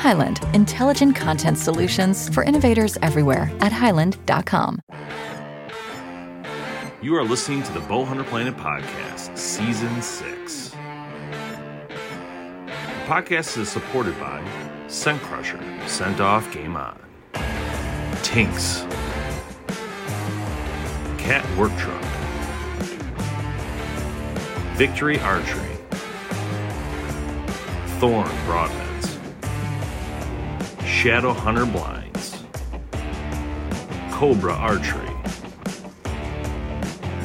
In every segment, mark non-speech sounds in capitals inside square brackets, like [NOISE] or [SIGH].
Highland, intelligent content solutions for innovators everywhere at highland.com. You are listening to the Bowhunter Planet Podcast, Season 6. The podcast is supported by Scent Crusher, Scent Off Game On, Tinks, Cat Work Truck, Victory Archery, Thorn Broadheads, Shadow Hunter Blinds, Cobra Archery,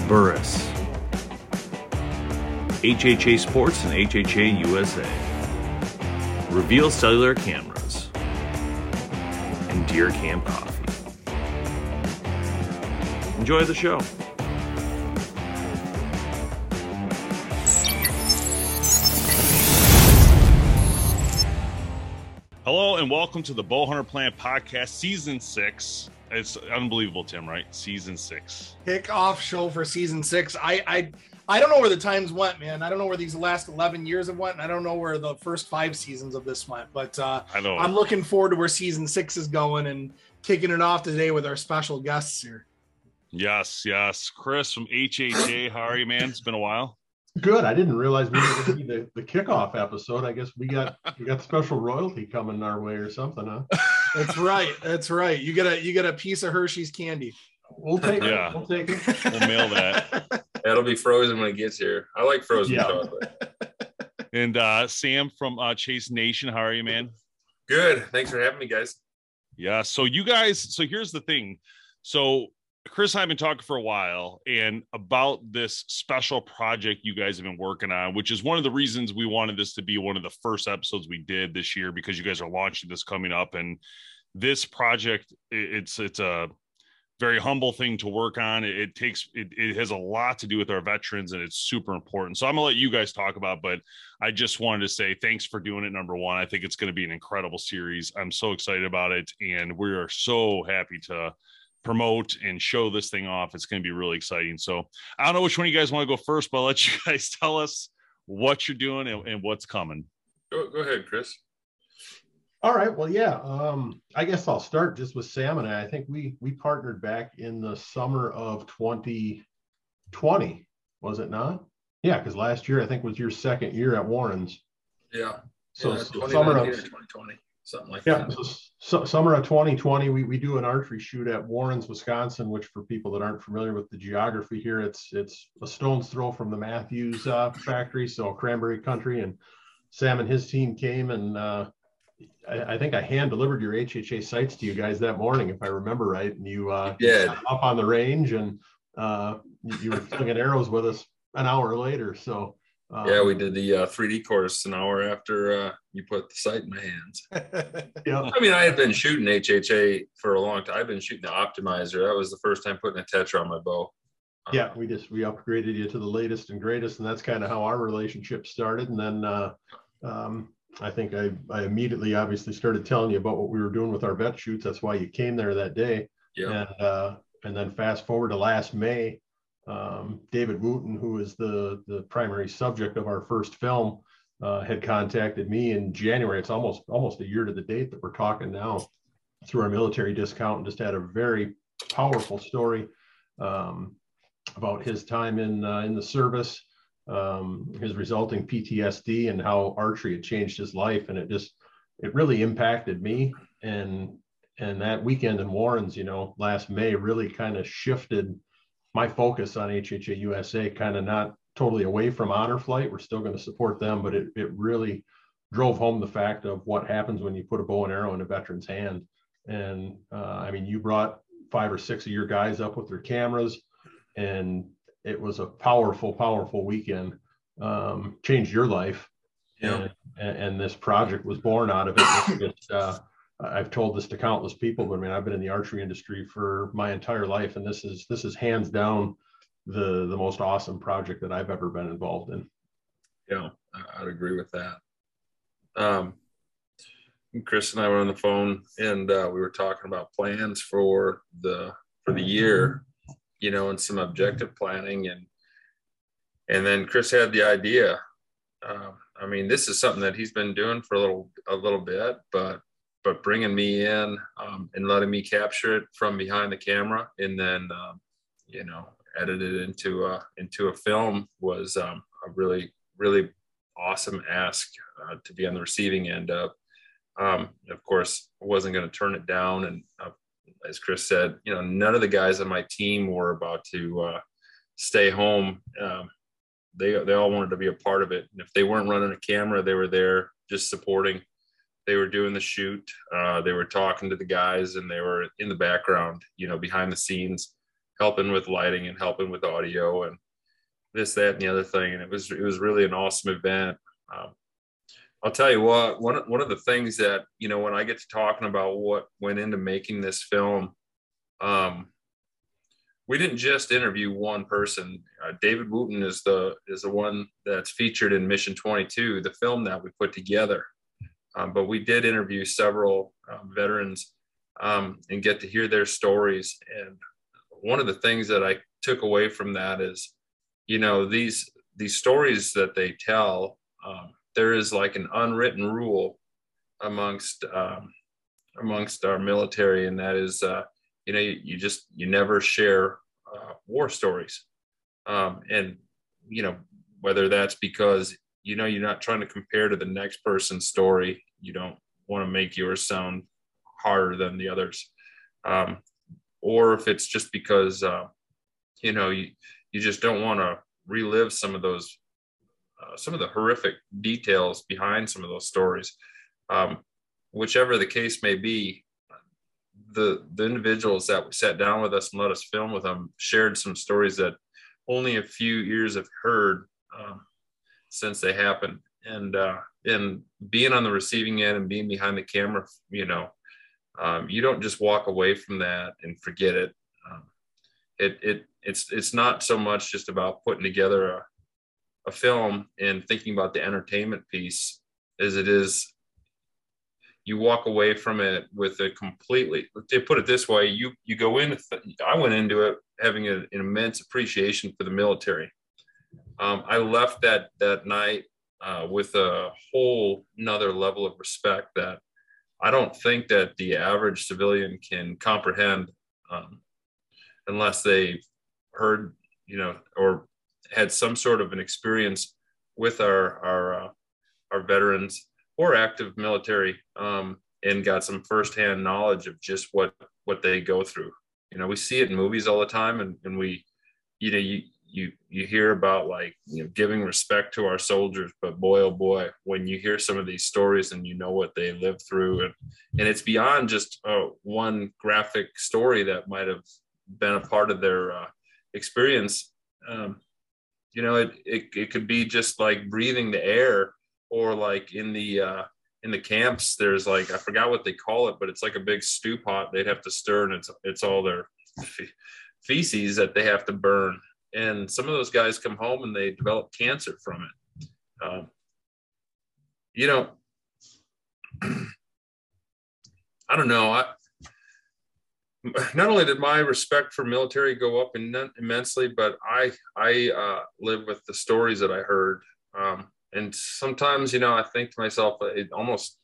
Burris, HHA Sports and HHA USA, Reveal Cellular Cameras, and Deer Camp Coffee. Enjoy the show. Hello and welcome to the Bowhunter Planet Podcast, Season 6. It's unbelievable, Tim, right? Season 6. Kick-off show for season six. I I I don't know where the times went, man. I don't know where these last eleven years have went. And I don't know where the first five seasons of this went. But uh, I know. I'm looking forward to where season six is going and kicking it off today with our special guests here. Yes, yes. Chris from HHA. How are you, man? It's been a while. Good. I didn't realize we were going to be the, the kickoff episode. I guess we got we got special royalty coming our way or something, huh? That's right. That's right. You get a you get a piece of Hershey's candy. We'll take Yeah. it. We'll take it. We'll mail that. [LAUGHS] That'll be frozen when it gets here. I like frozen Yeah. chocolate. And uh, Sam from uh, Chase Nation. How are you, man? Good. Thanks for having me, guys. Yeah. So you guys, so here's the thing. So Chris and I have been talking for a while and about this special project you guys have been working on, which is one of the reasons we wanted this to be one of the first episodes we did this year because you guys are launching this coming up. And this project, it's it's a very humble thing to work on. It, it takes it, it has a lot to do with our veterans and it's super important. So I'm gonna let you guys talk about, but I just wanted to say thanks for doing it. Number one, I think it's to be an incredible series. I'm so excited about it, and we are so happy to promote and show this thing off. It's going to be really exciting. So I don't know which one you guys want to go first, but I'll let [LAUGHS] you guys tell us what you're doing and, and what's coming. Go, go ahead, Chris. All right. Well, yeah. Um, I guess I'll start just with Sam and I. I think we we partnered back in the summer of 2020, was it not? Yeah, because last year I think was your second year at Warrens. Yeah. So, yeah, so summer of 2020, something like Yeah, that. so, so summer of 2020, we, we do an archery shoot at Warrens, Wisconsin, which for people that aren't familiar with the geography here, it's it's a stone's throw from the Matthews uh, factory, so cranberry country. And Sam and his team came and uh, I, I think I hand delivered your HHA sites to you guys that morning, if I remember right. And you uh, You up on the range and uh, you, were slinging arrows with us an hour later. So um, Yeah, we did the uh, 3D course an hour after uh, you put the sight in my hands. [LAUGHS] yeah. I mean, I had been shooting HHA for a long time. I've been shooting the optimizer. That was the first time putting a tetra on my bow. Uh, yeah we just we upgraded you to the latest and greatest and that's kind of how our relationship started and then uh, um, i think I, I immediately obviously started telling you about what we were doing with our vet shoots that's why you came there that day Yeah. and uh, and then fast forward to last may um, david wooten who is the the primary subject of our first film uh, had contacted me in january it's almost almost a year to the date that we're talking now through our military discount and just had a very powerful story um, about his time in uh, in the service, um, his resulting PTSD, and how archery had changed his life, and it just it really impacted me. And and that weekend in Warrens, you know, last May really kind of shifted my focus on HHA USA, kind of not totally away from honor flight. We're still going to support them, but it it really drove home the fact of what happens when you put a bow and arrow in a veteran's hand. And uh, I mean, you brought five or six of your guys up with their cameras and it was a powerful, powerful weekend. Um, changed your life, Yeah. and, and, this project was born out of it. It just, uh, I've told this to countless people, but I mean, I've been in the archery industry for my entire life, and this is this is hands down the the most awesome project that I've ever been involved in. Yeah, I'd agree with that. Um, Chris and I were on the phone, and uh, we were talking about plans for the for the year, you know, and some objective planning, and and then Chris had the idea. Uh, I mean, this is something that he's been doing for a little a little bit, but but bringing me in um, and letting me capture it from behind the camera, and then um, you know edit it into a into a film was um, a really really awesome ask uh, to be on the receiving end of. Um, of course, I wasn't going to turn it down, and uh, as Chris said, you know, none of the guys on my team were about to uh, stay home. Um, they they all wanted to be a part of it, and if they weren't running a camera, they were there just supporting. They were doing the shoot. Uh, they were talking to the guys, and they were in the background, you know, behind the scenes, helping with lighting and helping with audio and this, that, and the other thing. And it was it was really an awesome event. Um, I'll tell you what, one, one of the things that, you know, when I get to talking about what went into making this film, um, we didn't just interview one person. Uh, David Wooten is the is the one that's featured in Mission 22, the film that we put together. Um, but we did interview several um, veterans um, and get to hear their stories. And one of the things that I took away from that is, you know, these these stories that they tell. Um, there is like an unwritten rule amongst um, amongst our military, and that is. Uh, you know you, you just you never share uh, war stories um, and you know whether that's because you know you're not trying to compare to the next person's story. You don't want to make yours sound harder than the others. Um, or if it's just because uh, you know you, you just don't want to relive some of those uh, some of the horrific details behind some of those stories. Um, whichever the case may be the the individuals that sat down with us and let us film with them shared some stories that only a few ears have heard. Um, since they happened. And uh, and being on the receiving end and being behind the camera you know um, you don't just walk away from that and forget it. Um, it it it's it's not so much just about putting together a, a film and thinking about the entertainment piece as it is you walk away from it with a completely to put it this way you you go in i went into it having an immense appreciation for the military um, i left that that night uh, with a whole another level of respect that i don't think that the average civilian can comprehend um, unless they've heard you know or had some sort of an experience with our our uh, our veterans or active military um, and got some firsthand knowledge of just what what they go through. You know, we see it in movies all the time, and, and we, you know, you you you hear about like you know giving respect to our soldiers, but boy oh boy, when you hear some of these stories and you know what they lived through, and and it's beyond just uh, one graphic story that might have been a part of their uh, experience. Um, you know, it, it it could be just like breathing the air or like in the uh, in the camps, there's like I forgot what they call it, but it's like a big stew pot they'd have to stir, and it's it's all their feces that they have to burn. And some of those guys come home and they develop cancer from it. Um, you know, [CLEARS THROAT] I don't know. I, not only did my respect for military go up immensely, but I I uh, live with the stories that I heard. Um, and sometimes you know i think to myself it almost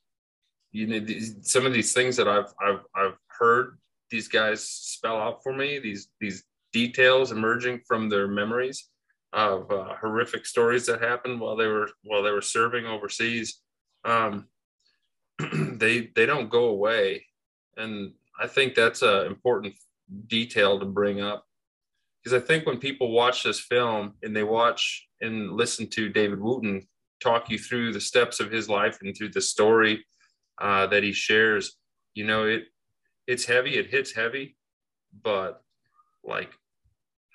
you know these, some of these things that i've i've i've heard these guys spell out for me these these details emerging from their memories of uh, horrific stories that happened while they were while they were serving overseas um, [CLEARS THROAT] they they don't go away and i think that's an important detail to bring up because i think when people watch this film and they watch and listen to david wooten talk you through the steps of his life and through the story uh, that he shares. You know, it it's heavy, it hits heavy, but like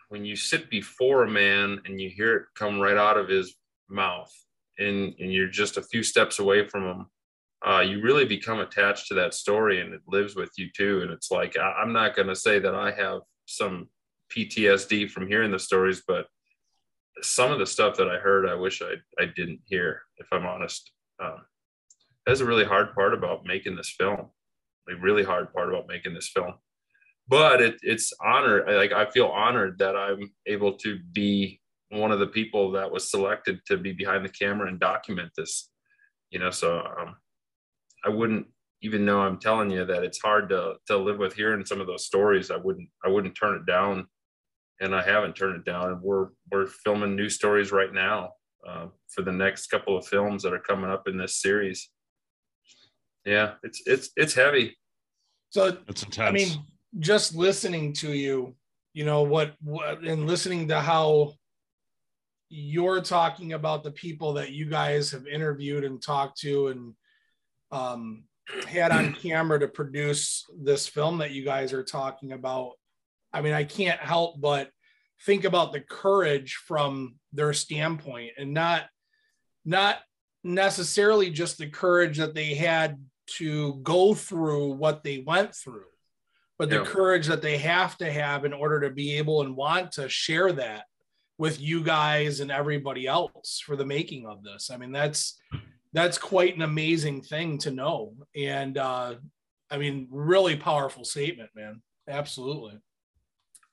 when you sit before a man and you hear it come right out of his mouth and, and you're just a few steps away from him, uh, you really become attached to that story and it lives with you too. And it's like, I, I'm not going to say that I have some PTSD from hearing the stories, but some of the stuff that I heard, I wish I, I didn't hear, if I'm honest. Um, that's a really hard part about making this film, like really hard part about making this film. But it, it's honored. Like I feel honored that I'm able to be one of the people that was selected to be behind the camera and document this. You know, so um, I wouldn't even though I'm telling you that it's hard to to live with hearing some of those stories. I wouldn't I wouldn't turn it down, and I haven't turned it down. And we're we're filming new stories right now uh, for the next couple of films that are coming up in this series. Yeah, it's it's it's heavy. So It's intense. I mean, just listening to you, you know what, what, and listening to how you're talking about the people that you guys have interviewed and talked to and um, had on [CLEARS THROAT] camera to produce this film that you guys are talking about. I mean, I can't help but think about the courage from their standpoint and not not necessarily just the courage that they had to go through what they went through but the Yeah. courage that they have to have in order to be able and want to share that with you guys and everybody else for the making of this i mean that's that's quite an amazing thing to know and uh i mean really powerful statement man absolutely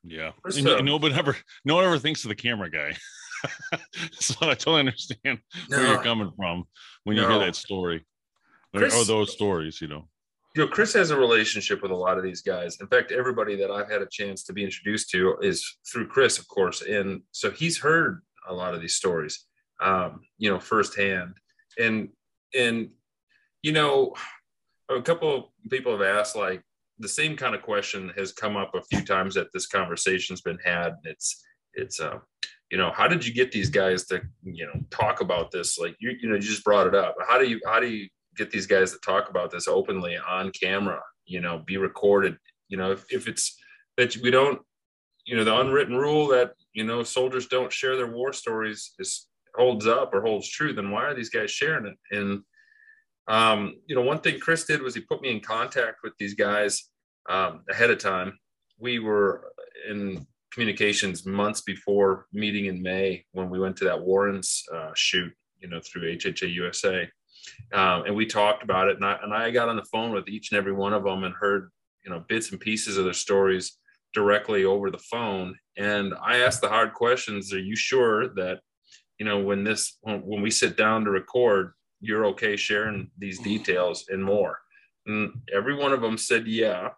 yeah. Where's And, and no one ever no one ever thinks of the camera guy. [LAUGHS] so I totally understand where you're coming from when you No. hear that story. Chris- or those stories, you know. You know, Chris has a relationship with a lot of these guys. In fact, everybody that I've had a chance to be introduced to is through Chris, of course. And so he's heard a lot of these stories, um, you know, firsthand. And and you know, a couple of people have asked like the same kind of question has come up a few times that this conversation's been had. And it's it's uh, you know, how did you get these guys to you know talk about this? Like you you know, you just brought it up. How do you how do you get these guys to talk about this openly on camera you know be recorded. You know if, if it's that we don't you know the unwritten rule that you know soldiers don't share their war stories is holds up or holds true then why are these guys sharing it? And um you know one thing chris did was he put me in contact with these guys um, ahead of time. We were in communications months before meeting in may when we went to that warrens uh, shoot you know through hha usa um, and we talked about it and I, and I got on the phone with each and every one of them and heard you know bits and pieces of their stories directly over the phone. And i asked the hard questions are you sure that you know when this when, when we sit down to record you're okay sharing these details and more? And every one of them said yeah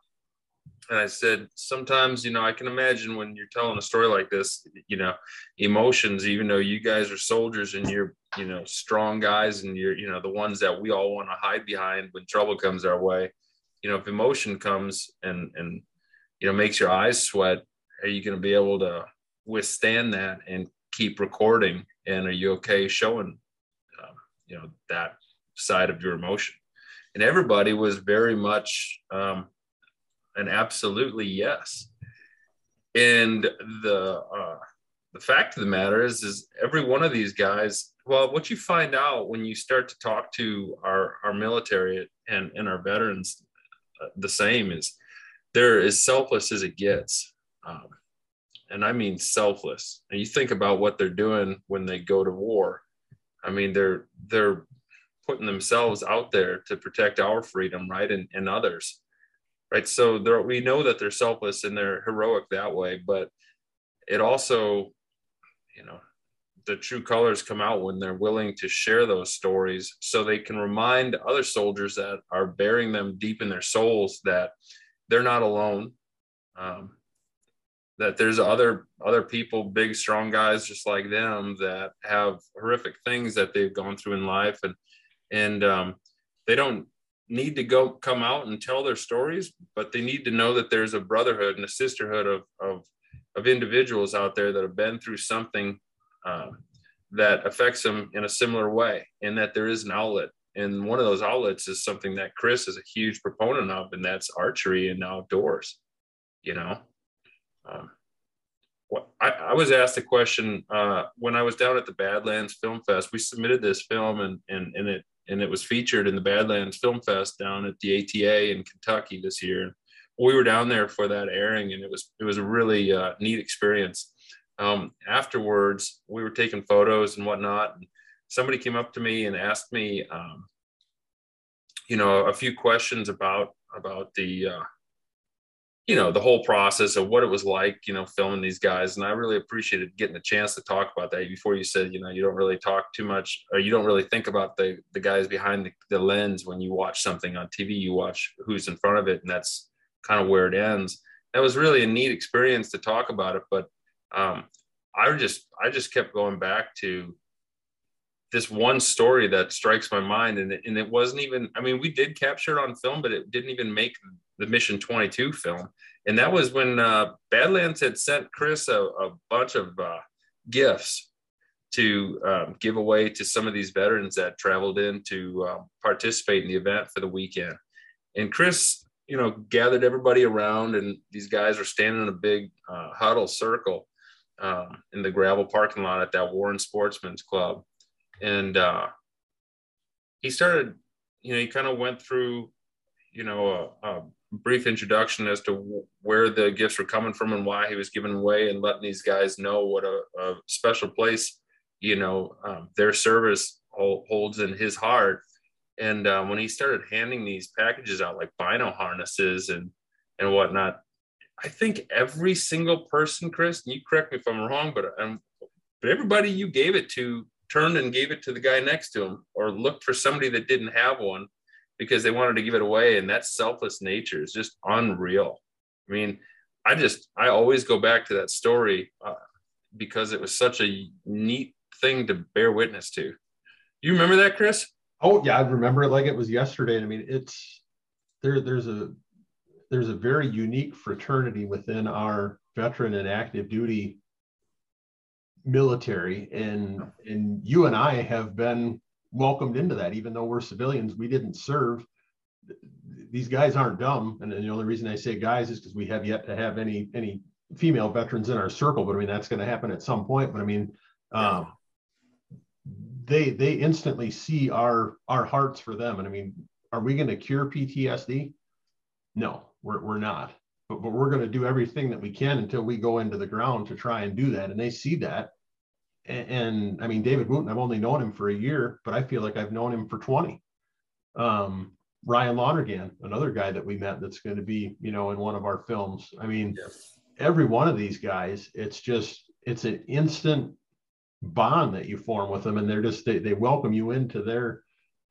and i said sometimes you know i can imagine when you're telling a story like this you know emotions even though you guys are soldiers and you're you know strong guys and you're you know the ones that we all want to hide behind when trouble comes our way you know if emotion comes and and you know makes your eyes sweat are you going to be able to withstand that and keep recording? And are you okay showing um, you know that side of your emotion? And everybody was very much um, an absolutely yes. And the uh, the fact of the matter is is every one of these guys well what you find out when you start to talk to our our military and and our veterans uh, the same is they're as selfless as it gets. Um, and i mean selfless. And you think about what they're doing when they go to war. I mean they're they're putting themselves out there to protect our freedom right and, and others right? So there we know that they're selfless and they're heroic that way but it also you know the true colors come out when they're willing to share those stories so they can remind other soldiers that are bearing them deep in their souls that they're not alone um, that there's other other people big strong guys just like them that have horrific things that they've gone through in life and and um, they don't need to go come out and tell their stories but they need to know that there's a brotherhood and a sisterhood of of, of individuals out there that have been through something um, that affects them in a similar way and that there is an outlet and one of those outlets is something that chris is a huge proponent of and that's archery and outdoors you know um, I, I was asked a question uh, when I was down at the Badlands Film Fest. We submitted this film, and and and it and it was featured in the Badlands Film Fest down at the ATA in Kentucky this year. We were down there for that airing, and it was it was a really uh, neat experience. Um, afterwards, we were taking photos and whatnot. And somebody came up to me and asked me, um, you know, a few questions about about the uh, you know the whole process of what it was like you know filming these guys and i really appreciated getting a chance to talk about that. Before you said you know you don't really talk too much or you don't really think about the the guys behind the, the lens when you watch something on tv you watch who's in front of it and that's kind of where it ends. That was really a neat experience to talk about it but um, i just i just kept going back to this one story that strikes my mind and it, and it wasn't even i mean we did capture it on film but it didn't even make the mission 22 film. And that was when uh, badlands had sent chris a, a bunch of uh, gifts to um, give away to some of these veterans that traveled in to uh, participate in the event for the weekend. And chris you know gathered everybody around and these guys were standing in a big uh, huddle circle um, in the gravel parking lot at that warren sportsman's club. And uh, he started you know he kind of went through you know a, a, brief introduction as to where the gifts were coming from and why he was giving away and letting these guys know what a, a special place you know um, their service holds in his heart. And uh, when he started handing these packages out like bino harnesses and and whatnot i think every single person chris and you correct me if i'm wrong but um, but everybody you gave it to turned and gave it to the guy next to him or looked for somebody that didn't have one because they wanted to give it away and that selfless nature is just unreal. I mean i just i always go back to that story uh, because it was such a neat thing to bear witness to. You remember that chris? Oh yeah i remember it like it was yesterday. I mean it's there there's a there's a very unique fraternity within our veteran and active duty military. And and you and i have been welcomed into that even though we're civilians we didn't serve. These guys aren't dumb. And the only reason i say guys is because we have yet to have any any female veterans in our circle but i mean that's going to happen at some point but i mean um, they they instantly see our our hearts for them. And i mean are we going to cure ptsd no we're, we're not. But, but we're going to do everything that we can until we go into the ground to try and do that. And they see that and, and, I mean, David Wooten, I've only known him for a year, but I feel like I've known him for 20. Um, Ryan Lonergan, another guy that we met that's going to be, you know, in one of our films. I mean, every one of these guys, it's just, it's an instant bond that you form with them. And they're just, they, they welcome you into their,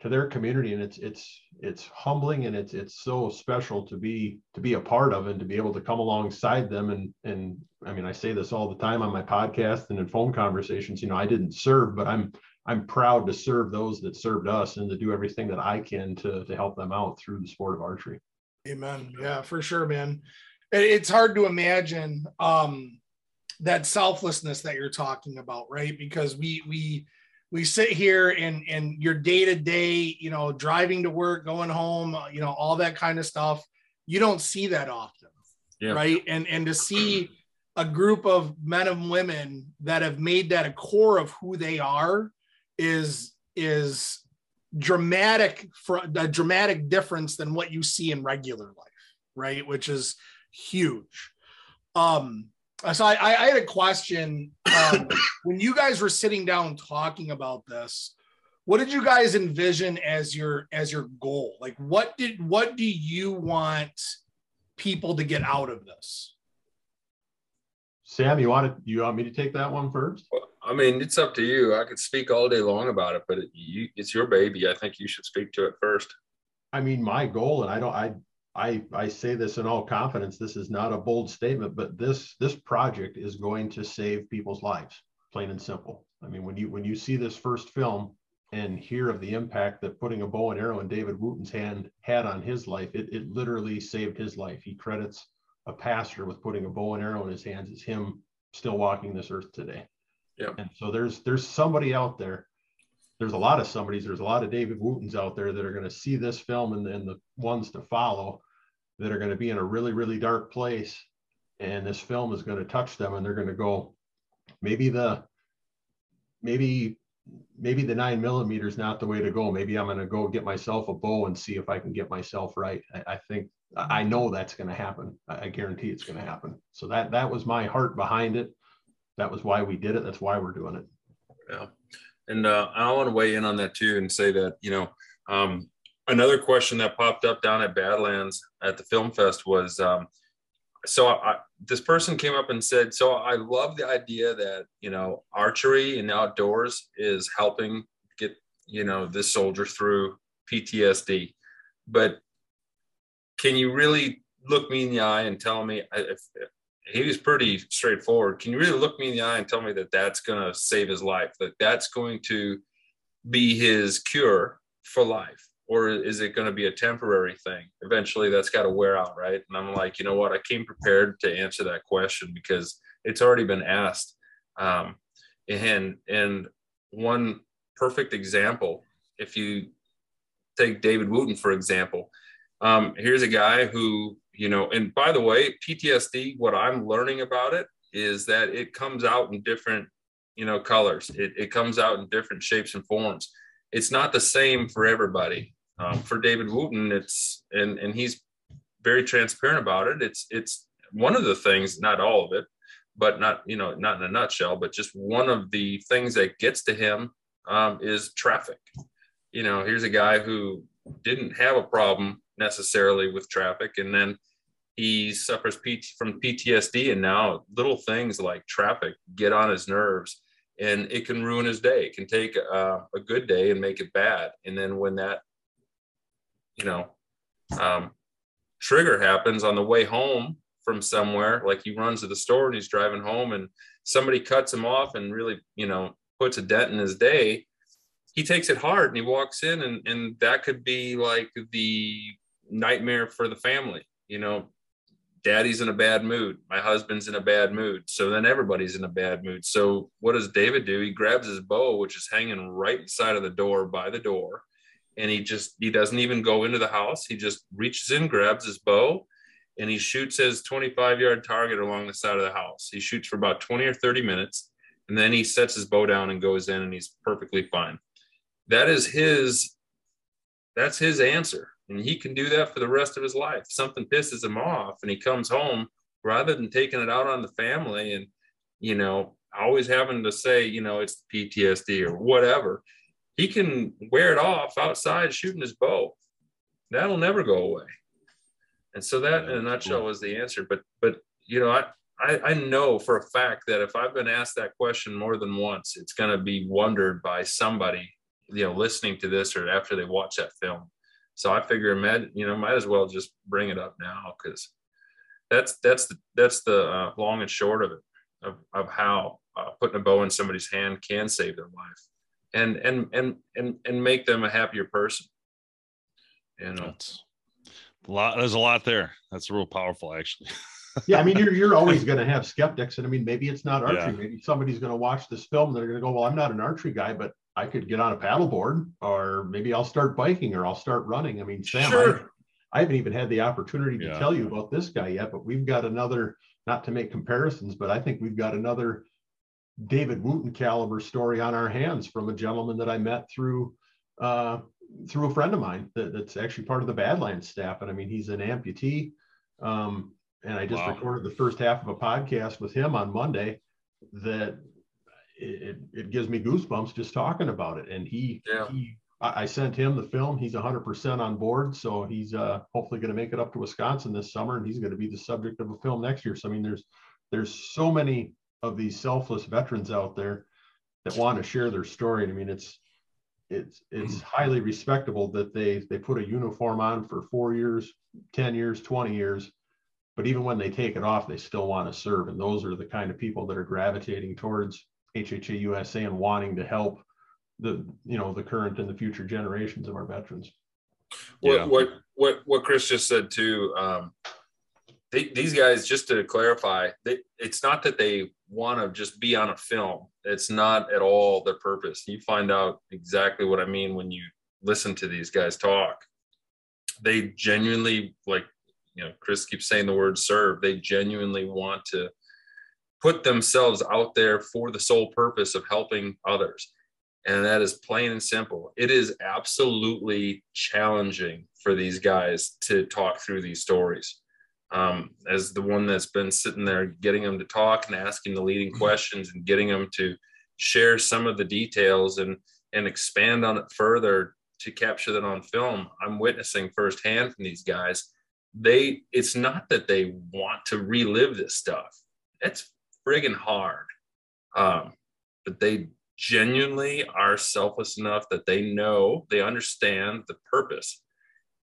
to their community. And it's, it's, it's humbling and it's, it's so special to be, to be a part of and to be able to come alongside them and, and I mean, I say this all the time on my podcast and in phone conversations. You know, I didn't serve, but I'm I'm proud to serve those that served us and to do everything that I can to to help them out through the sport of archery. Amen. Yeah, for sure, man. It's hard to imagine um, that selflessness that you're talking about, right? Because we we we sit here and and your day to day, you know, driving to work, going home, you know, all that kind of stuff. You don't see that often, yeah. right? And and to see a group of men and women that have made that a core of who they are is is dramatic for a dramatic difference than what you see in regular life right which is huge um so i i had a question um, [COUGHS] when you guys were sitting down talking about this what did you guys envision as your as your goal like what did what do you want people to get out of this Sam, you want to, you want me to take that one first? Well, I mean, it's up to you. I could speak all day long about it, but it, you, it's your baby. I think you should speak to it first. I mean, my goal, and I don't, I, I, I say this in all confidence. This is not a bold statement, but this, this project is going to save people's lives, plain and simple. I mean, when you, when you see this first film and hear of the impact that putting a bow and arrow in David Wooten's hand had on his life, it, it literally saved his life. He credits a pastor with putting a bow and arrow in his hands is him still walking this earth today. Yeah. And so there's there's somebody out there. There's a lot of somebody's. There's a lot of David Wootens out there that are going to see this film and, and the ones to follow that are going to be in a really really dark place, and this film is going to touch them, and they're going to go, maybe the maybe maybe the nine millimeter is not the way to go. Maybe I'm going to go get myself a bow and see if I can get myself right. I, I think I know that's going to happen. I guarantee it's going to happen. So that that was my heart behind it. That was why we did it. That's why we're doing it. Yeah, and uh, I want to weigh in on that too and say that you know um, another question that popped up down at Badlands at the film fest was. Um, so I, this person came up and said, "So I love the idea that you know archery and outdoors is helping get you know this soldier through PTSD, but can you really look me in the eye and tell me if, he was pretty straightforward. Can you really look me in the eye and tell me that that's going to save his life? That that's going to be his cure for life? Or is it going to be a temporary thing? Eventually that's got to wear out, right? And I'm like, you know what? I came prepared to answer that question because it's already been asked. Um, and, and one perfect example, if you take David Wooten, for example, um, here's a guy who, you know, and by the way, PTSD, what I'm learning about it is that it comes out in different, you know, colors. It, it comes out in different shapes and forms. It's not the same for everybody. Um, for David Wooten, it's and and he's very transparent about it. It's it's one of the things, not all of it, but not you know not in a nutshell, but just one of the things that gets to him um, is traffic. You know, here's a guy who didn't have a problem necessarily with traffic. And then he suffers from PTSD, and now little things like traffic get on his nerves, and it can ruin his day. It can take a, a good day and make it bad. And then when that, you know, um, trigger happens on the way home from somewhere, like he runs to the store and he's driving home, and somebody cuts him off and really, you know, puts a dent in his day he takes it hard and he walks in and and that could be like the nightmare for the family. You know, daddy's in a bad mood. My husband's in a bad mood. So then everybody's in a bad mood. So what does David do? He grabs his bow, which is hanging right inside of the door by the door. And he just, he doesn't even go into the house. He just reaches in, grabs his bow, and he shoots his 25 yard target along the side of the house. He shoots for about 20 or 30 minutes. And then he sets his bow down and goes in, and he's perfectly fine. That is his, that's his answer and he can do that for the rest of his life. Something pisses him off and he comes home rather than taking it out on the family and, you know, always having to say, you know, it's PTSD or whatever. He can wear it off outside shooting his bow. That'll never go away. And so that in a nutshell was the answer. But but you know, I, I, I know for a fact that if I've been asked that question more than once, it's gonna be wondered by somebody, you know, listening to this or after they watch that film so I figure, med, you know, might as well just bring it up now because that's that's the that's the uh, long and short of it of, of how uh, putting a bow in somebody's hand can save their life and and and and and make them a happier person. You know, that's a lot. There's a lot there. That's real powerful, actually. [LAUGHS] yeah, I mean, you're you're always going to have skeptics, and I mean, maybe it's not archery. Yeah. Maybe somebody's going to watch this film and they're going to go, "Well, I'm not an archery guy, but I could get on a paddleboard, or maybe I'll start biking, or I'll start running." I mean, Sam, sure. I, I, haven't even had the opportunity to yeah. tell you about this guy yet, but we've got another. Not to make comparisons, but I think we've got another David Wooten caliber story on our hands from a gentleman that I met through uh, through a friend of mine that, that's actually part of the Badlands staff, and I mean, he's an amputee. Um, and I just wow. recorded the first half of a podcast with him on Monday that it, it gives me goosebumps just talking about it. And he, yeah. he I sent him the film. He's 100% on board. So he's uh, hopefully going to make it up to Wisconsin this summer, and he's going to be the subject of a film next year. So I mean, there's there's so many of these selfless veterans out there that want to share their story. And I mean, it's it's it's [CLEARS THROAT] highly respectable that they they put a uniform on for four years, 10 years, 20 years, but even when they take it off, they still want to serve. And those are the kind of people that are gravitating towards HHA USA and wanting to help the you know the current and the future generations of our veterans. What yeah. what what what Chris just said too. Um, they, these guys, just to clarify, they, it's not that they want to just be on a film. It's not at all their purpose. You find out exactly what I mean when you listen to these guys talk. They genuinely like you know, Chris keeps saying the word serve. They genuinely want to put themselves out there for the sole purpose of helping others. And that is plain and simple. It is absolutely challenging for these guys to talk through these stories. Um, as the one that's been sitting there getting them to talk and asking the leading mm-hmm. questions and getting them to share some of the details and and expand on it further to capture that on film i'm witnessing firsthand from these guys they it's not that they want to relive this stuff it's friggin hard. Um, but they genuinely are selfless enough that they know they understand the purpose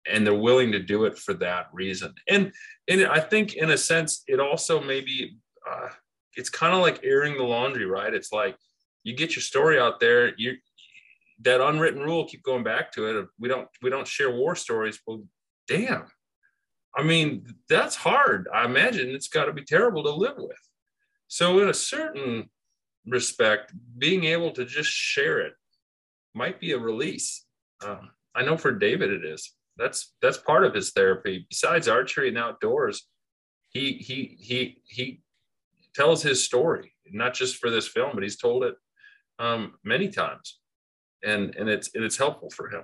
and they're willing to do it for that reason. And and i think in a sense it also maybe uh, it's kind of like airing the laundry right? It's like you get your story out there you that unwritten rule keep going back to it. We don't we don't share war stories well damn. I mean that's hard. I imagine it's got to be terrible to live with so in a certain respect being able to just share it might be a release. Um, i know for david it is. That's that's part of his therapy. Besides archery and outdoors he he he he tells his story not just for this film but he's told it um, many times. And and it's and it's helpful for him.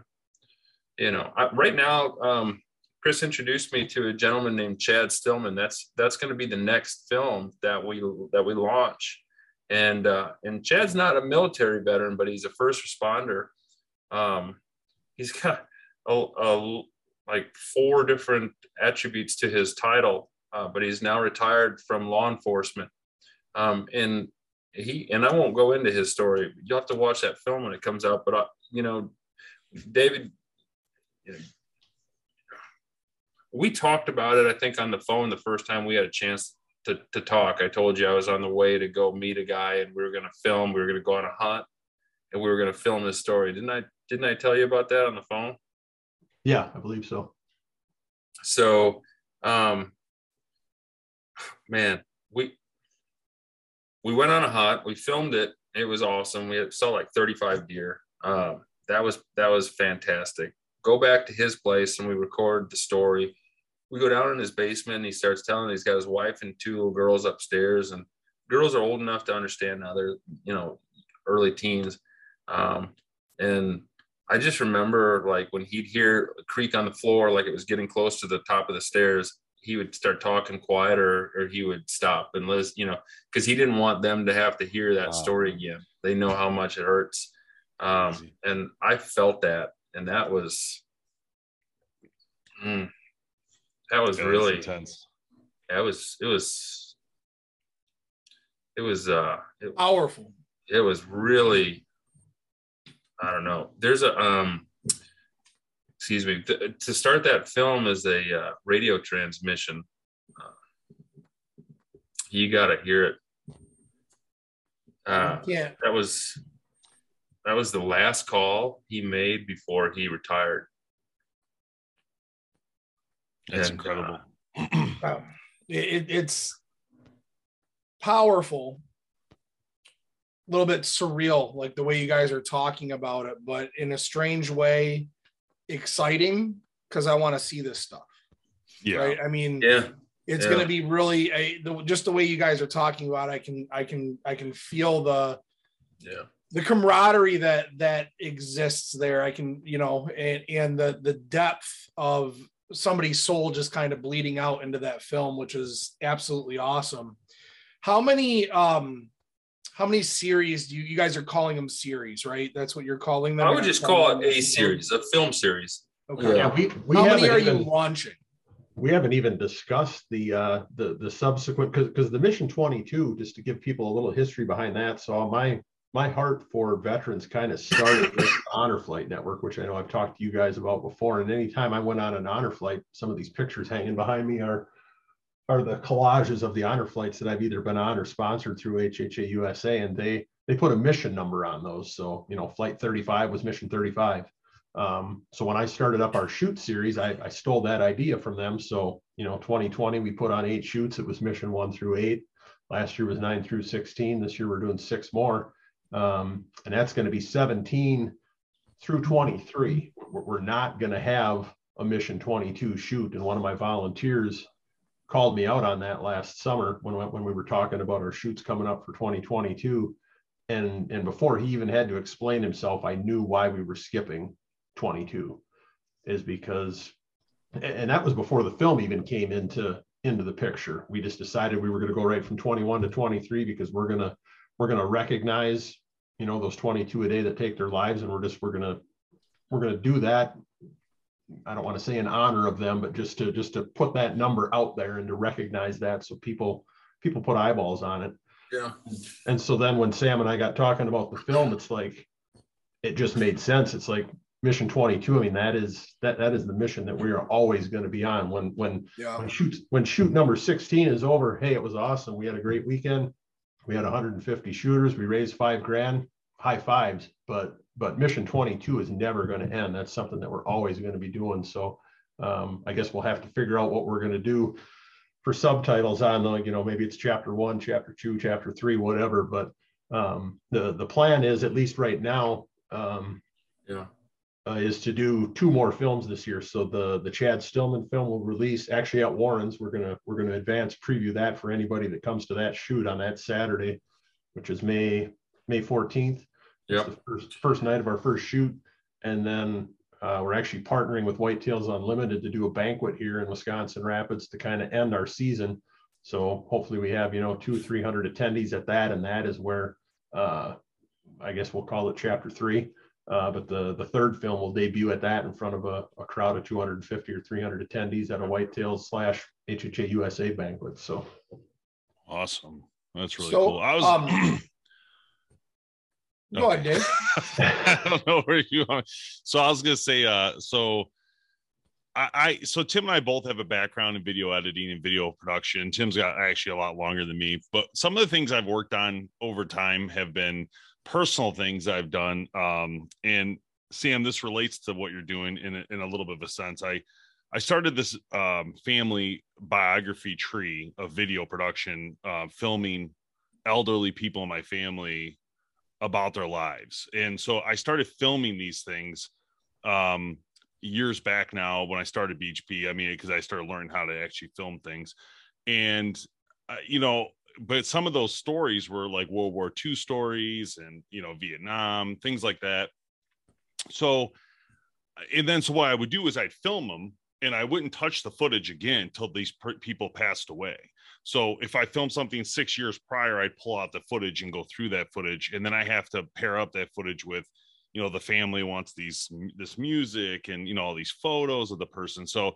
You know, I, right now, um, Chris introduced me to a gentleman named Chad Stillman. That's that's going to be the next film that we that we launch, and uh, and Chad's not a military veteran, but he's a first responder. Um, he's got a, a, like four different attributes to his title, uh, but he's now retired from law enforcement. Um, and he and I won't go into his story. You'll have to watch that film when it comes out. But I, you know, David, you know, we talked about it. I think on the phone the first time we had a chance to to talk. I told you I was on the way to go meet a guy, and we were going to film. We were going to go on a hunt, and we were going to film this story. Didn't I? Didn't I tell you about that on the phone? Yeah, I believe so. So, um, man, we we went on a hunt. We filmed it. It was awesome. We saw like 35 deer. Um, that was that was fantastic. Go back to his place and we record the story. We go down in his basement and he starts telling he's got his wife and two little girls upstairs and girls are old enough to understand now they're you know early teens um, and i just remember like when he'd hear a creak on the floor like it was getting close to the top of the stairs he would start talking quieter or, he would stop and listen, you know, because he didn't want them to have to hear that wow. story again. They know how much it hurts. Um, and I felt that, and that was, mm, that was that really intense. That was, it was, it was, uh, it, powerful. It was really, I don't know. There's a, um, excuse me, th- to start that film as a uh, radio transmission, uh, you got to hear it. Uh, yeah, that was that was the last call he made before he retired. That's and, uh, incredible. [CLEARS THROAT] Um, wow. It, it's powerful a little bit surreal like the way you guys are talking about it but in a strange way exciting because I want to see this stuff. Yeah. Right. I mean, yeah. It's yeah. going to be really a, the, just the way you guys are talking about. I can, I can, I can feel the, yeah, the camaraderie that that exists there. I can, you know, and and the the depth of somebody's soul just kind of bleeding out into that film, which is absolutely awesome. How many um how many series do you, you guys are calling them series, right? That's what you're calling them. I would just call it a series, a film series. Okay. Yeah, we, we how many are even, you launching? We haven't even discussed the uh the the subsequent because because the mission 22, just to give people a little history behind that. So my my heart for veterans kind of started with [COUGHS] honor flight network which i know i've talked to you guys about before and anytime i went on an honor flight some of these pictures hanging behind me are are the collages of the honor flights that I've either been on or sponsored through HHA USA, and they they put a mission number on those. So you know, flight 35 was mission 35. Um, so when I started up our shoot series, I, I stole that idea from them. So you know, 2020 we put on eight shoots. It was mission one through eight. Last year was nine through 16. This year we're doing six more, um, and that's going to be 17 through 23. We're, not going to have a mission 22 shoot. And one of my volunteers called me out on that last summer when when we were talking about our shoots coming up for 2022 and and before he even had to explain himself, I knew why we were skipping 22, is because, and that was before the film even came into into the picture. We just decided we were going to go right from 21 to 23 because we're gonna we're gonna recognize you know those 22 a day that take their lives, and we're just we're gonna we're gonna do that. I don't want to say in honor of them, but just to just to put that number out there and to recognize that so people people put eyeballs on it. Yeah. And so then when Sam and I got talking about the film, it's like it just made sense. It's like mission 22. I mean, that is that that is the mission that we are always going to be on. When when Yeah. when shoot when shoot number 16 is over, hey, it was awesome. We had a great weekend. We had 150 shooters. We raised five grand. High fives. But but mission 22 is never going to end. That's something that we're always going to be doing. So um, I guess we'll have to figure out what we're going to do for subtitles on the, you know, maybe it's chapter one, chapter two, chapter three, whatever. But um, the the plan is at least right now um, Yeah. Uh, is to do two more films this year. So the the Chad Stillman film will release actually at Warrens. We're gonna we're gonna advance preview that for anybody that comes to that shoot on that Saturday, which is May May 14th. It's Yep. the first first night of our first shoot, and then uh, we're actually partnering with Whitetails Unlimited to do a banquet here in Wisconsin Rapids to kind of end our season. So hopefully we have you know two three hundred attendees at that, and that is where uh, I guess we'll call it chapter three. Uh, but the the third film will debut at that in front of a, a crowd of 250 or 300 attendees at a Whitetails slash HHA USA banquet. So Awesome. That's really So, cool. I was um, [CLEARS THROAT] Go ahead, Dave. [LAUGHS] I don't know where you are. So I was gonna say, uh, so I, I so Tim and I both have a background in video editing and video production. Tim's got actually a lot longer than me, but some of the things I've worked on over time have been personal things I've done. Um, and Sam, this relates to what you're doing in a, in a little bit of a sense. I I started this um, family biography tree of video production, uh, filming elderly people in my family about their lives. And so I started filming these things um, years back now when I started BHP. I mean, because I started learning how to actually film things. And, uh, you know, but some of those stories were like World War II stories and, you know, Vietnam, things like that. So, and then so what I would do is I'd film them and I wouldn't touch the footage again until these per- people passed away. So if I filmed something six years prior, I'd pull out the footage and go through that footage, and then I have to pair up that footage with, you know, the family wants these this music and you know all these photos of the person. So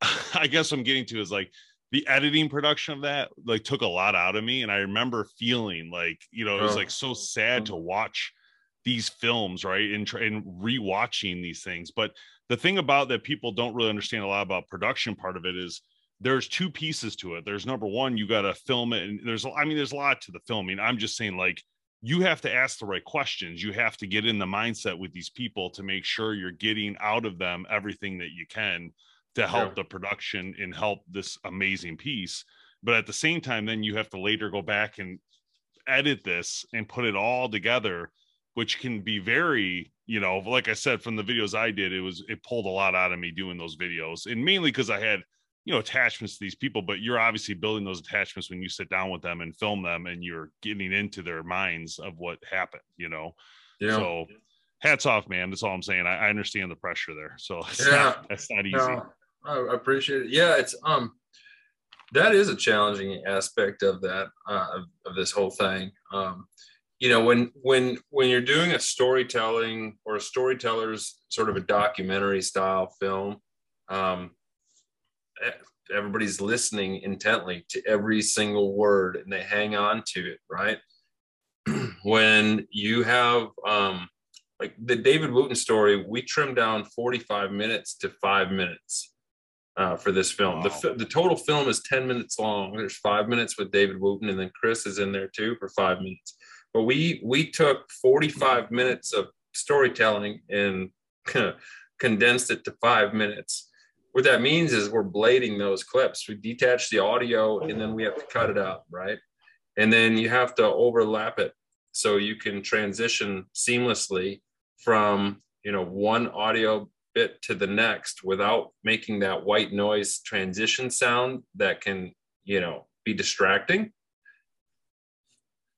[LAUGHS] I guess I'm getting to is like the editing production of that like took a lot out of me, and I remember feeling like you know it was Oh. like so sad to watch these films right and and rewatching these things. But the thing about that people don't really understand a lot about production part of it is there's two pieces to it. There's number one you got to film it and there's i mean there's a lot to the filming. I'm just saying like you have to ask the right questions. You have to get in the mindset with these people to make sure you're getting out of them everything that you can to help Yeah. the production and help this amazing piece but at the same time then you have to later go back and edit this and put it all together which can be very you know like i said from the videos i did it was it pulled a lot out of me doing those videos and mainly because i had you know attachments to these people but you're obviously building those attachments when you sit down with them and film them and you're getting into their minds of what happened you know Yeah. so hats off man that's all i'm saying i, I understand the pressure there so it's Yeah. not, that's not easy No, I appreciate it. Yeah, it's um that is a challenging aspect of that uh, of, of this whole thing. Um, you know, when when when you're doing a storytelling or a storyteller's sort of a documentary style film, um, everybody's listening intently to every single word and they hang on to it, right? [CLEARS THROAT] when you have um, like the David Wooten story, we trimmed down 45 minutes to five minutes uh, for this film. The, Wow. fi- the total film is 10 minutes long. There's five minutes with David Wooten, and then Chris is in there too for five minutes. But we we took 45 minutes of storytelling and [LAUGHS] condensed it to five minutes. What that means is we're blading those clips. We detach the audio and then we have to cut it out, right? And then you have to overlap it so you can transition seamlessly from you know one audio bit to the next without making that white noise transition sound that can you know be distracting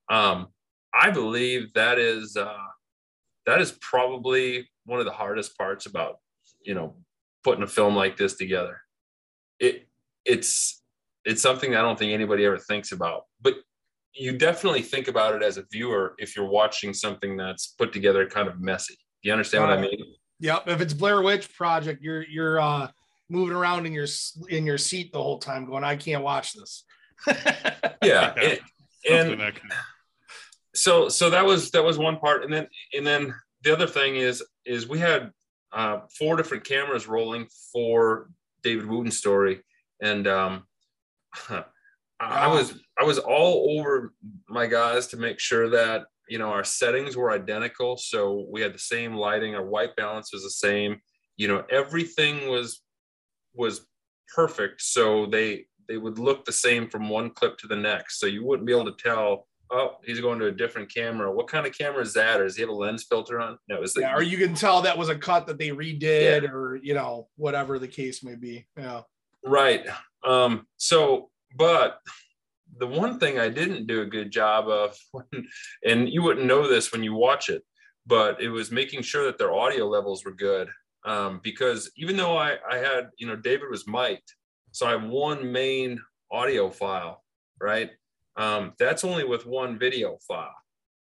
um I believe that is uh, that is probably one of the hardest parts about you know putting a film like this together. It it's it's something I don't think anybody ever thinks about, but you definitely think about it as a viewer if you're watching something that's put together kind of messy. Do you understand what I mean? Yep. If it's Blair Witch Project, you're you're uh, moving around in your in your seat the whole time, going, "I can't watch this." [LAUGHS] yeah, and, and so so that was that was one part, and then and then the other thing is is we had uh, four different cameras rolling for David Wooten's story, and um, [LAUGHS] I was I was all over my guys to make sure that you know our settings were identical, so we had the same lighting, our white balance was the same, you know everything was was perfect, so they they would look the same from one clip to the next, so you wouldn't be able to tell oh, he's going to a different camera. What kind of camera is that? Or does he have a lens filter on? No, is yeah, or you can tell that was a cut that they redid, yeah. or you know, whatever the case may be. Yeah. Right. Um, so, but the one thing I didn't do a good job of, [LAUGHS] and you wouldn't know this when you watch it, but it was making sure that their audio levels were good. Um, because even though I, I had, you know, David was mic'd, so I have one main audio file, right? Um, that's only with one video file.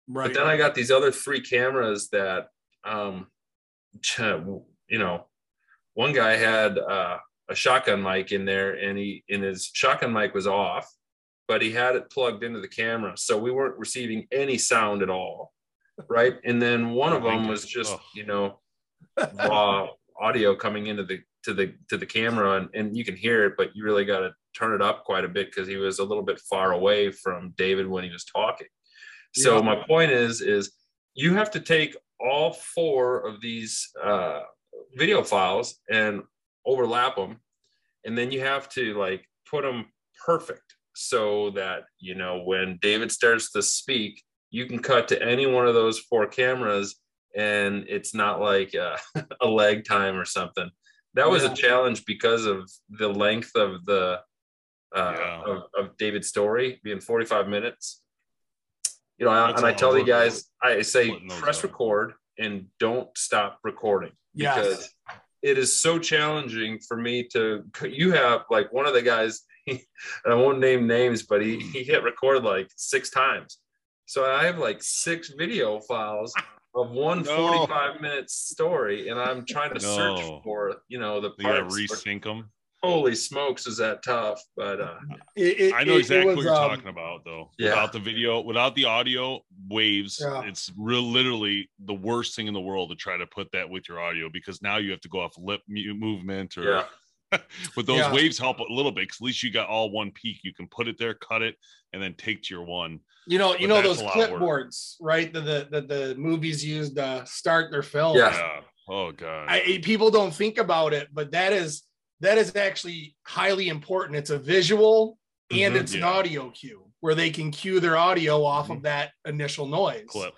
Right. But then I got these other three cameras that, um, [LAUGHS] you know, one guy had uh, a shotgun mic in there, and he and his shotgun mic was off, but he had it plugged into the camera, so we weren't receiving any sound at all. Right, and then one of them was just you know [LAUGHS] raw audio coming into the to the to the camera, and, and you can hear it, but you really got to turn it up quite a bit because he was a little bit far away from David when he was talking. So yeah. my point is, is you have to take all four of these uh, video files and overlap them, and then you have to like put them perfect so that you know when David starts to speak, you can cut to any one of those four cameras, and it's not like uh, [LAUGHS] a lag time or something. That was yeah. a challenge because of the length of the uh, yeah. of, of, David's story being 45 minutes. You know, That's and I tell you guys, I say press record and don't stop recording yes. It is so challenging for me to. You have like one of the guys, [LAUGHS] and I won't name names, but he he hit record like six times. So I have like six video files of one no. 45 minute story, and I'm trying to no. search for you know the parts. You gotta resync them holy smokes is that tough but uh it, it, I know exactly was, what you're um, talking about though. Yeah. without the video without the audio waves yeah. it's real literally the worst thing in the world to try to put that with your audio because now you have to go off lip movement or yeah. [LAUGHS] but those yeah. waves help a little bit because at least you got all one peak. You can put it there cut it and then take to your one. You know you know those clipboards right? That the, the the movies used to start their film yeah, oh god. I, people don't think about it but that is that is actually highly important. It's a visual and mm-hmm, it's yeah. an audio cue where they can cue their audio off mm-hmm. of that initial noise. Clip.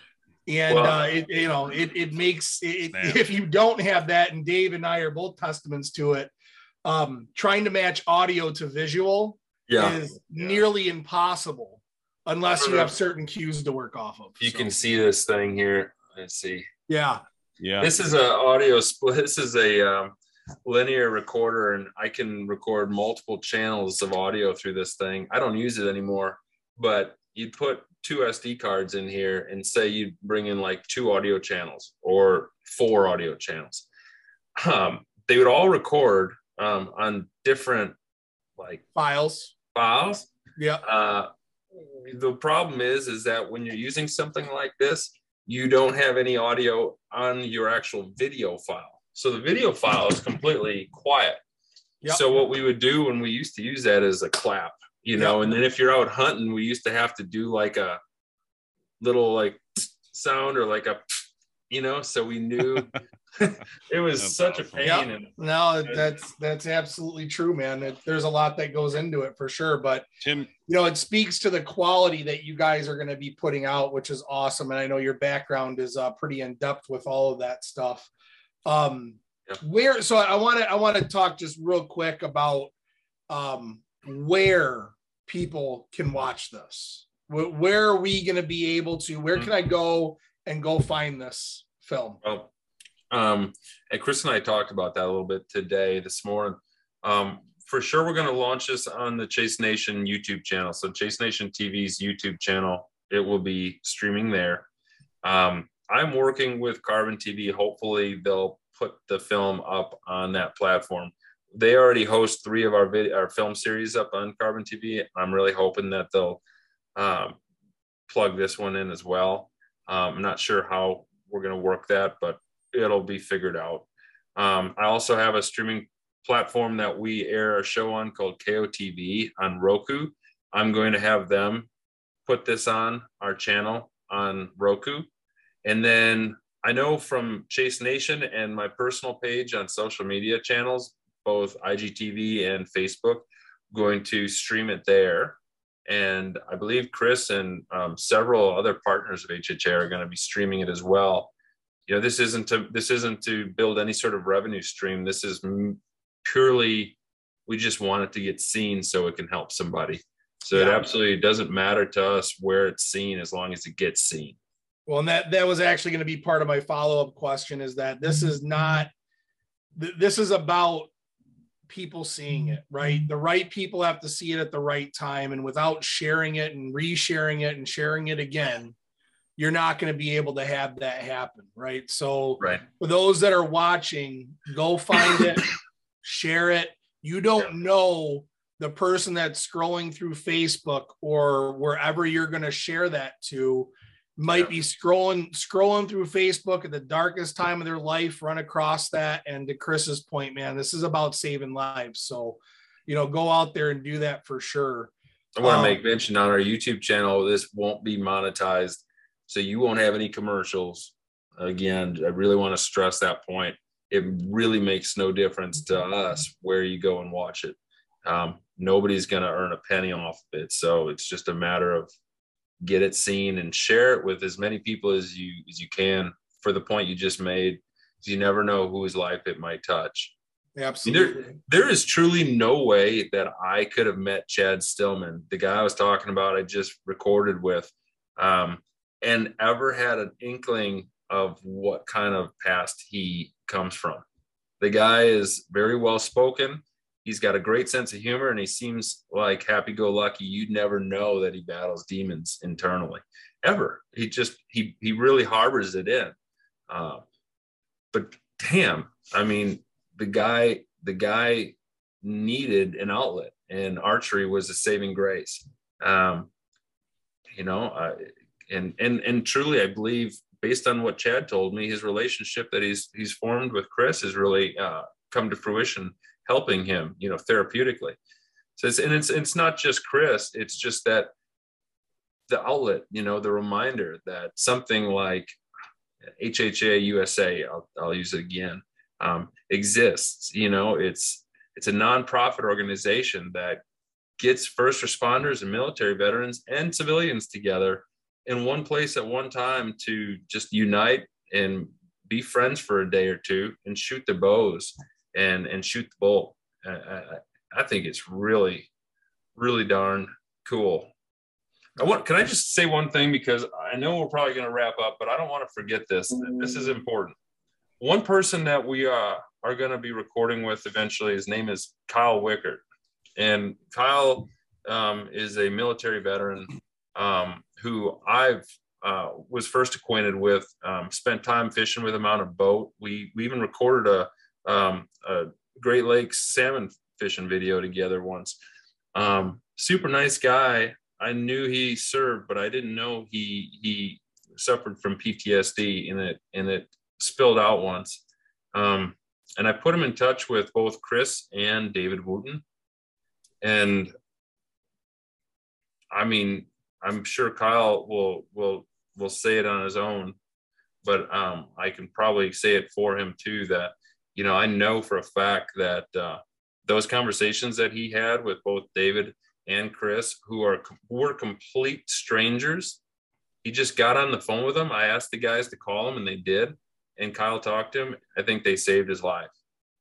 And well, uh, it, you know, it, it makes it, if you don't have that, and Dave and I are both testaments to it, um, trying to match audio to visual yeah. is yeah. nearly impossible unless you have certain cues to work off of. You so. can see this thing here. Let's see. Yeah. Yeah. This is a audio split. This is a um, linear recorder and I can record multiple channels of audio through this thing. I don't use it anymore, but you'd put two SD cards in here and say you bring in like two audio channels or four audio channels. Um, they would all record um, on different like files. Files. Yeah. Uh, the problem is, is that when you're using something like this, you don't have any audio on your actual video file. So the video file is completely quiet. Yep. So what we would do when we used to use that is a clap, you know, yep. and then if you're out hunting, we used to have to do like a little like sound or like a, you know, so we knew [LAUGHS] it was that's such awesome. a pain. Yep. And, no, that's that's absolutely true, man. It, there's a lot that goes into it for sure, but Tim, you know, it speaks to the quality that you guys are going to be putting out, which is awesome. And I know your background is uh, pretty in depth with all of that stuff. Um, yeah. Where so I want to I want to talk just real quick about um, where people can watch this. Where are we going to be able to? Where can I go and go find this film? Well, um, and Chris and I talked about that a little bit today, this morning. Um, for sure, we're going to launch this on the Chase Nation YouTube channel. So, Chase Nation TV's YouTube channel, it will be streaming there. Um, I'm working with Carbon TV. Hopefully, they'll put the film up on that platform. They already host three of our video, our film series up on Carbon TV. I'm really hoping that they'll um, plug this one in as well. Um, I'm not sure how we're going to work that, but it'll be figured out. Um, I also have a streaming platform that we air a show on called KOTV on Roku. I'm going to have them put this on our channel on Roku. And then I know from Chase Nation and my personal page on social media channels, both IGTV and Facebook, going to stream it there. And I believe Chris and um, several other partners of HHA are going to be streaming it as well. You know, this isn't to this isn't to build any sort of revenue stream. This is purely we just want it to get seen so it can help somebody. So yeah. it absolutely doesn't matter to us where it's seen as long as it gets seen. Well, and that that was actually going to be part of my follow up question is that this is not this is about people seeing it, right? The right people have to see it at the right time and without sharing it and resharing it and sharing it again, you're not going to be able to have that happen, right? So right. for those that are watching, go find it, [LAUGHS] share it. You don't know the person that's scrolling through Facebook or wherever you're going to share that to might be scrolling scrolling through Facebook at the darkest time of their life, run across that. And to Chris's point, man, this is about saving lives. So, you know, go out there and do that for sure. I want to um, make mention on our YouTube channel, this won't be monetized. So you won't have any commercials. Again, I really want to stress that point it really makes no difference to us where you go and watch it. Um, nobody's going to earn a penny off of it. So it's just a matter of get it seen and share it with as many people as you as you can for the point you just made. You never know whose life it might touch. Absolutely. There, there is truly no way that I could have met Chad Stillman, the guy I was talking about, I just recorded with, um, and ever had an inkling of what kind of past he comes from. The guy is very well spoken. He's got a great sense of humor and he seems like happy go lucky. You'd never know that he battles demons internally ever. He just, he, he really harbors it in. Uh, but damn, I mean, the guy, the guy needed an outlet and archery was a saving grace. Um, you know, uh, and, and, and truly, I believe based on what Chad told me, his relationship that he's he's formed with Chris has really uh, come to fruition, helping him, you know, therapeutically. So it's and it's it's not just Chris; it's just that the outlet, you know, the reminder that something like HHA USA, I'll, I'll use it again, um, exists. You know, it's it's a nonprofit organization that gets first responders and military veterans and civilians together in one place at one time to just unite and be friends for a day or two and shoot the bows and and shoot the bull. I, I think it's really, really darn cool. I want. Can I just say one thing because I know we're probably going to wrap up, but I don't want to forget this. This is important. One person that we uh, are going to be recording with eventually, his name is Kyle Wickert, and Kyle um, is a military veteran um, who I've uh, was first acquainted with. Um, spent time fishing with him on a boat. We we even recorded a, um, a Great Lakes salmon fishing video together once. Um, super nice guy. I knew he served, but I didn't know he he suffered from PTSD and it and it spilled out once. Um, and I put him in touch with both Chris and David Wooten. And I mean, I'm sure Kyle will will will say it on his own, but um, I can probably say it for him too. That you know, I know for a fact that uh, those conversations that he had with both David and Chris, who are who were complete strangers, he just got on the phone with them. I asked the guys to call him, and they did. And Kyle talked to him. I think they saved his life.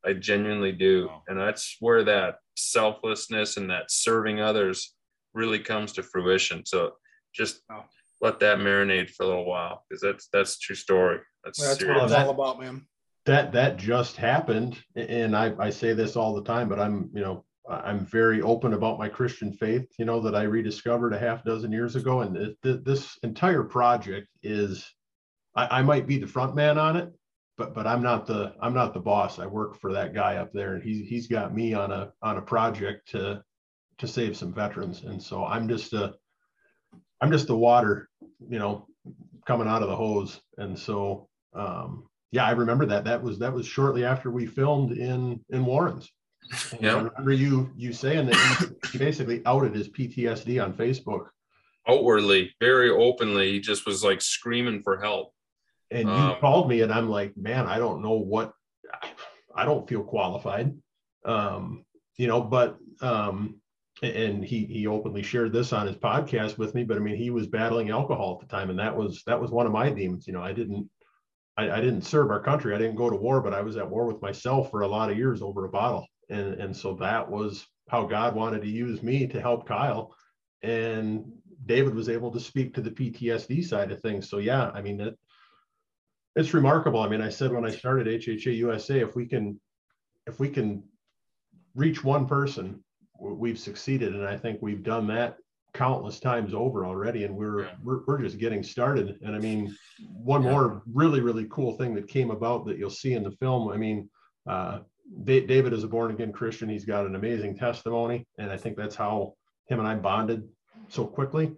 I genuinely do, wow. and that's where that selflessness and that serving others really comes to fruition. So just let that marinate for a little while because that's that's true story. That's, That's serious. what it's all about, man. That that just happened and i i say this all the time but i'm you know i'm very open about my christian faith you know that i rediscovered a half dozen years ago and it, th- this entire project is I, I might be the front man on it but but i'm not the i'm not the boss. I work for that guy up there and he's he's got me on a on a project to to save some veterans and so i'm just a i'm just the water you know coming out of the hose and so um yeah, I remember that. That was that was shortly after we filmed in in Warrens. And Yeah. I remember you you saying that he, he basically outed his PTSD on Facebook, Outwardly, very openly, he just was like screaming for help. and you Um, called me, and I'm like, man, I don't know what, I don't feel qualified, um, you know. But um, and he he openly shared this on his podcast with me. But I mean, he was battling alcohol at the time, and that was that was one of my demons. You know, I didn't I, I didn't serve our country. I didn't go to war, but I was at war with myself for a lot of years over a bottle. And, and so that was how God wanted to use me to help Kyle. And David was able to speak to the PTSD side of things. So yeah, I mean, it, it's remarkable. I mean, I said when I started HHA USA, if we can, if we can reach one person, we've succeeded. And I think we've done that countless times over already. And we're, Yeah. we're, we're just getting started. And I mean, one more really really cool thing that came about that you'll see in the film i mean uh, Da- david is a born again christian he's got an amazing testimony and i think that's how him and i bonded so quickly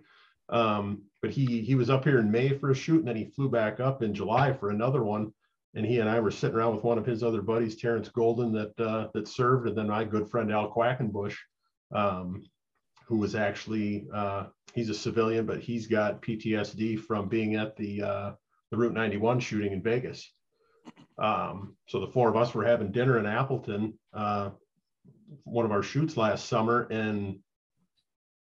um, but he he was up here in may for a shoot and then he flew back up in july for another one and he and i were sitting around with one of his other buddies terrence golden that uh, that served and then my good friend al quackenbush um, who was actually uh, he's a civilian, but he's got PTSD from being at the uh, the Route 91 shooting in Vegas. Um, so the four of us were having dinner in Appleton, uh, one of our shoots last summer, and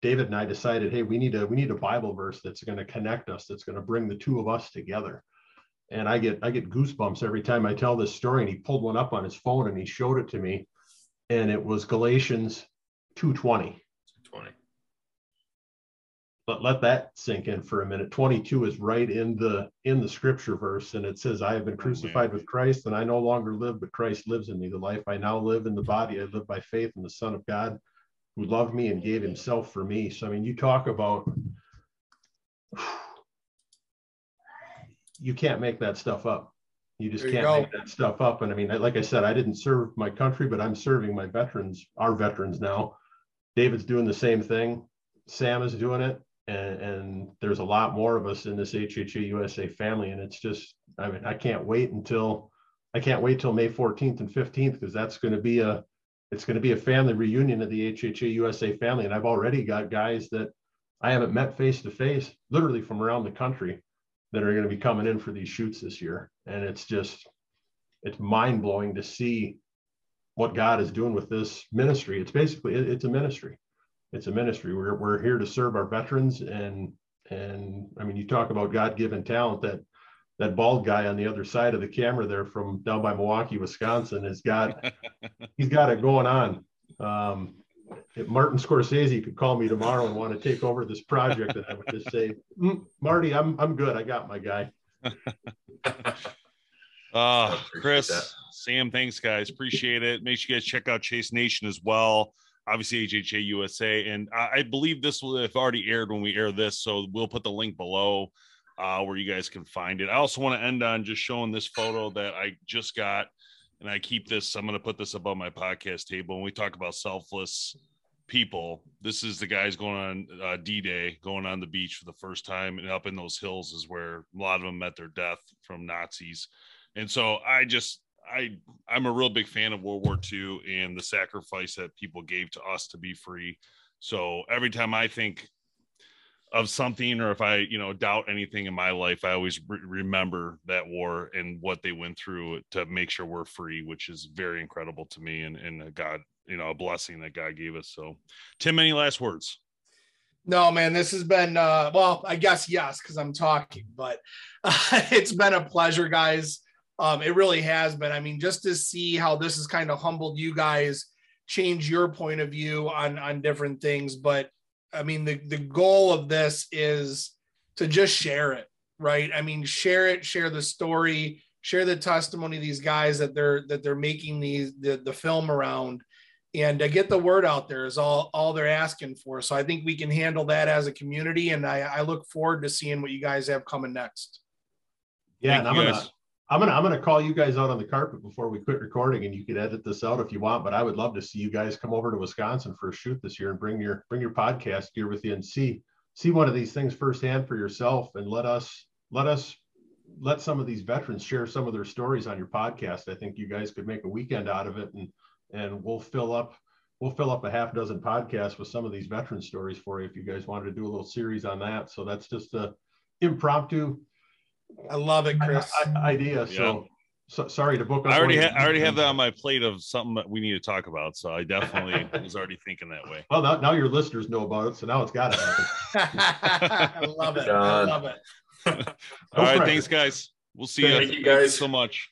David and I decided, hey, we need a we need a Bible verse that's going to connect us, that's going to bring the two of us together. And I get I get goosebumps every time I tell this story. And he pulled one up on his phone and he showed it to me, and it was Galatians 2:20 20. But let that sink in for a minute. 22 is right in the in the scripture verse and it says i have been oh, crucified with christ and i no longer live but christ lives in me. The life i now live in the body i live by faith in the son of god who loved me and gave himself for me. So i mean you talk about you can't make that stuff up. You just you can't go. make that stuff up. And i mean like i said i didn't serve my country but i'm serving my veterans our veterans now. David's doing the same thing. Sam is doing it and, and there's a lot more of us in this HHA USA family, and it's just, I mean, I can't wait until, I can't wait till May 14th and 15th because that's going to be a, it's going to be a family reunion of the HHA USA family, and I've already got guys that I haven't met face to face, literally from around the country, that are going to be coming in for these shoots this year, and it's just, it's mind blowing to see what God is doing with this ministry. It's basically, it- it's a ministry it's a ministry. We're we're here to serve our veterans and and I mean you talk about God-given talent that that bald guy on the other side of the camera there from down by Milwaukee, Wisconsin has got [LAUGHS] he's got it going on. Um, if Martin Scorsese could call me tomorrow and want to take over this project, and I would just say, "Mm, Marty, I'm I'm good. I got my guy. [LAUGHS] Uh, Chris, that. Sam, thanks, guys. Appreciate it. Make sure you guys check out Chase Nation as well. Obviously, HHA USA. And I, I believe this will have already aired when we air this. So we'll put the link below uh, where you guys can find it. I also want to end on just showing this photo that I just got. And I keep this, I'm going to put this above my podcast table. When we talk about selfless people, this is the guys going on uh, D Day, going on the beach for the first time. And up in those hills is where a lot of them met their death from Nazis. And so I just I I'm a real big fan of World War II and the sacrifice that people gave to us to be free. So every time I think of something or if I, you know, doubt anything in my life, I always re- remember that war and what they went through to make sure we're free, which is very incredible to me and and a God, you know, a blessing that God gave us. So, Tim, any last words? No, man, this has been uh well, I guess yes, because I'm talking, but uh, [LAUGHS] it's been a pleasure, guys. Um, it really has been. I mean, just to see how this has kind of humbled you guys, change your point of view on on different things. But I mean, the, the goal of this is to just share it, right? I mean, share it, share the story, share the testimony of these guys that they're that they're making these the, the film around and to get the word out there is all all they're asking for. So I think we can handle that as a community, and I, I look forward to seeing what you guys have coming next. Yeah, and I'm gonna I'm gonna I'm gonna call you guys out on the carpet before we quit recording, and you can edit this out if you want. But I would love to see you guys come over to Wisconsin for a shoot this year and bring your bring your podcast gear with you and see see one of these things firsthand for yourself, and let us let us let some of these veterans share some of their stories on your podcast. I think you guys could make a weekend out of it and and we'll fill up we'll fill up a half dozen podcasts with some of these veteran stories for you if you guys wanted to do a little series on that. So that's just a impromptu. I love it, Chris. Idea. Yeah. So, so sorry to book. I already ha- I already have that on my plate of something that we need to talk about. So I definitely [LAUGHS] was already thinking that way. Well, now, now your listeners know about it, so now it's got to happen. [LAUGHS] I love it. I love it. [LAUGHS] All right, thanks, guys. We'll see Thank you. you guys so much.